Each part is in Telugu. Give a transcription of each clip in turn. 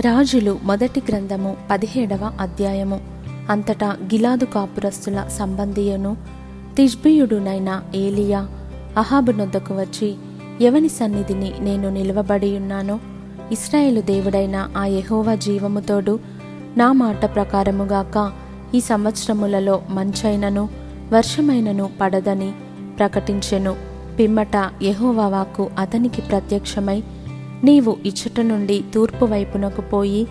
రాజులు మొదటి గ్రంథము పదిహేడవ అధ్యాయము. అంతటా గిలాదు కాపురస్తుల సంబంధియును తిష్బియుడునైన ఏలియా అహాబు నొద్దకు వచ్చి ఎవని సన్నిధిని నేను నిలవబడి ఉన్నానో? ఇస్రాయేలు దేవుడైన ఆ యహోవ జీవముతోడు నా మాట ప్రకారముగాక ఈ సంవత్సరములలో మంచైనను వర్షమైనను పడదని ప్రకటించెను. పిమ్మట యెహోవా వాక్కు అతనికి ప్రత్యక్షమై నీవు ఇచ్చట నుండి తూర్పు వైపునకు పోయి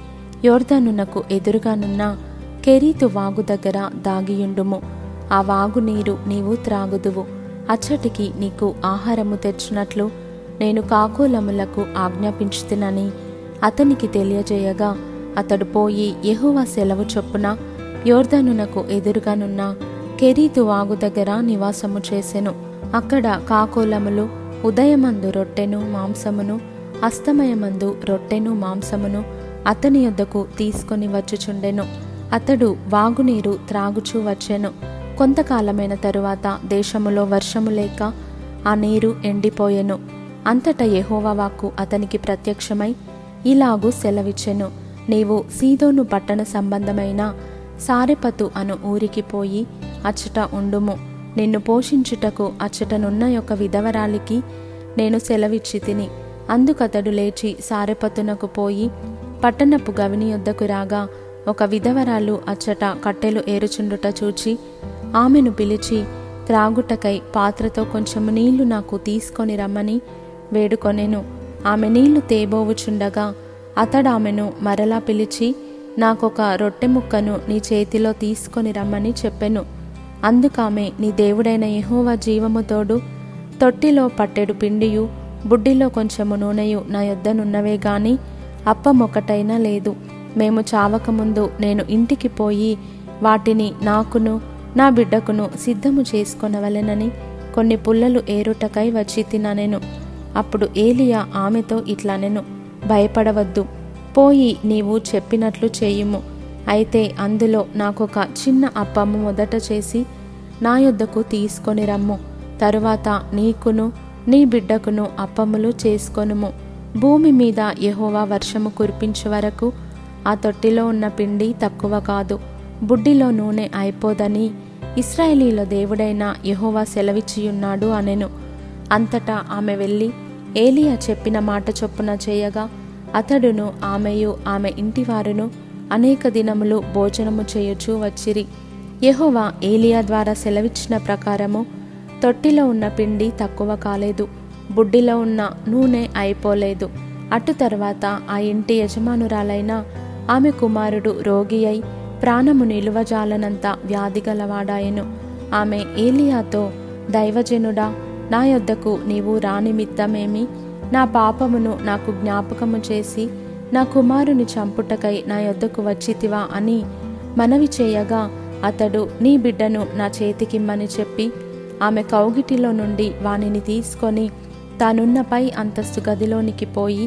యోర్ధనునకు ఎదురుగానున్న కెరీతు వాగు దగ్గర దాగియుండుము. ఆ వాగు నీరు నీవు త్రాగుదువు. అచ్చటికి నీకు ఆహారము తెచ్చినట్లు నేను కాకోలములకు ఆజ్ఞాపించుతునని అతనికి తెలియజేయగా అతడు పోయి యెహోవా సెలవు చొప్పున యోర్ధనునకు ఎదురుగానున్న కెరీతు వాగు దగ్గర నివాసము చేసెను. అక్కడ కాకోలములు ఉదయమందు రొట్టెను మాంసమును అస్తమయమందు రొట్టెను మాంసమును అతని యొద్దకు తీసుకొని వచ్చుచుండెను. అతడు వాగునీరు త్రాగుచూ వచ్చెను. కొంతకాలమైన తరువాత దేశములో వర్షము లేక ఆ నీరు ఎండిపోయెను. అంతట యహోవాకు వాక్కు అతనికి ప్రత్యక్షమై ఇలాగు సెలవిచ్చెను. నీవు సీదోను పట్టణ సంబంధమైన సారెపతు అను ఊరికి పోయి అచ్చట ఉండుము. నిన్ను పోషించుటకు అచ్చటనున్న యొక్క విధవరాలికి నేను సెలవిచ్చి తిని అందుకతడు లేచి సారెపతునకు పోయి పట్టణపు గవిని యొద్దకు రాగా ఒక విధవరాలు అచ్చట కట్టెలు ఏరుచుండుట చూచి ఆమెను పిలిచి త్రాగుటకై పాత్రతో కొంచెము నీళ్ళు నాకు తీసుకొని రమ్మని వేడుకొనెను. ఆమె నీళ్ళు తేబోవుచుండగా అతడామెను మరలా పిలిచి నాకొక రొట్టె ముక్కను నీ చేతిలో తీసుకొని రమ్మని చెప్పెను. అందుకామె నీ దేవుడైన యహోవ జీవముతోడు తొట్టిలో పట్టెడు పిండియు బుడ్డిలో కొంచెము నూనెయు నా యొద్దనున్నవే గాని అప్పమొకటైనా లేదు. మేము చావకముందు నేను ఇంటికి పోయి వాటిని నాకును నా బిడ్డకును సిద్ధము చేసుకొనవలెనని కొన్ని పుల్లలు ఏరుటకై వచ్చి తిననెను. అప్పుడు ఏలియా ఆమెతో ఇట్లనెను భయపడవద్దు. పోయి నీవు చెప్పినట్లు చేయుము. అయితే అందులో నాకొక చిన్న అప్పము మొదట చేసి నా యొద్దకు తీసుకొని రమ్ము. తరువాత నీకును నీ బిడ్డకును అప్పములు చేసుకొనుము. భూమి మీద యహోవా వర్షము కురిపించే వరకు ఆ తొట్టిలో ఉన్న పిండి తక్కువ కాదు. బుడ్డిలో నూనె అయిపోదని ఇస్రాయేలీల దేవుడైన యహోవా సెలవిచ్చియున్నాడు అనెను. అంతటా ఆమె వెళ్ళి ఏలియా చెప్పిన మాట చొప్పున చేయగా అతడును ఆమెయు ఆమె ఇంటివారును అనేక దినములు భోజనము చేయొచ్చు వచ్చిరి. యహోవా ఏలియా ద్వారా సెలవిచ్చిన ప్రకారము తొట్టిలో ఉన్న పిండి తక్కువ కాలేదు. బుడ్డిలో ఉన్న నూనె అయిపోలేదు. అటు తర్వాత ఆ ఇంటి యజమానురాలైన ఆమె కుమారుడు రోగి అయి ప్రాణము నిలువజాలనంత వ్యాధి గలవాడాయెను. ఆమె ఏలియాతో దైవజనుడా నా యొద్దకు నీవు రానిమిత్తమేమి నా పాపమును నాకు జ్ఞాపకము చేసి నా కుమారుని చంపుటకై నా యొద్దకు వచ్చితివా అని మనవి చేయగా అతడు నీ బిడ్డను నా చేతికిమ్మని చెప్పి ఆమె కౌగిటిలో నుండి వానిని తీసుకొని తానున్న పై అంతస్తు గదిలోనికి పోయి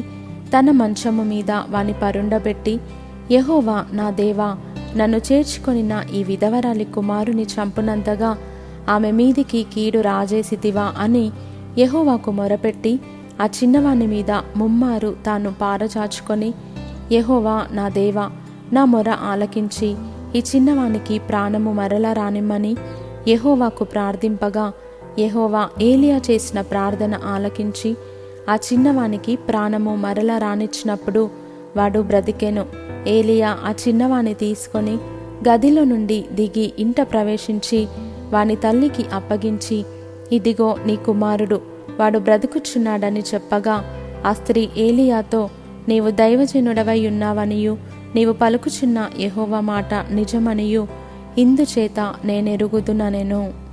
తన మంచము మీద వాని పరుండబెట్టి యహోవా నా దేవా నన్ను చేర్చుకొనిన ఈ విధవరాలి కుమారుని చంపునంతగా ఆమె మీదికి కీడు రాజేసితివా అని యహోవాకు మొరపెట్టి ఆ చిన్నవాని మీద ముమ్మారు తాను పారచాచుకొని యహోవా నా దేవా నా మొర ఆలకించి ఈ చిన్నవానికి ప్రాణము మరలా రానిమ్మని యహోవాకు ప్రార్థింపగా యహోవా ఏలియా చేసిన ప్రార్థన ఆలకించి ఆ చిన్నవానికి ప్రాణము మరలా రానిచ్చినప్పుడు వాడు బ్రతికెను. ఏలియా ఆ చిన్నవాణ్ణి తీసుకొని గదిలో నుండి దిగి ఇంట ప్రవేశించి వాని తల్లికి అప్పగించి ఇదిగో నీ కుమారుడు వాడు బ్రతుకుచున్నాడని చెప్పగా ఆ స్త్రీ ఏలియాతో నీవు దైవజనుడవై ఉన్నావనియు నీవు పలుకుచున్న యహోవ మాట నిజమనియు ఇందుచేత నేనెరుగుదుననెను.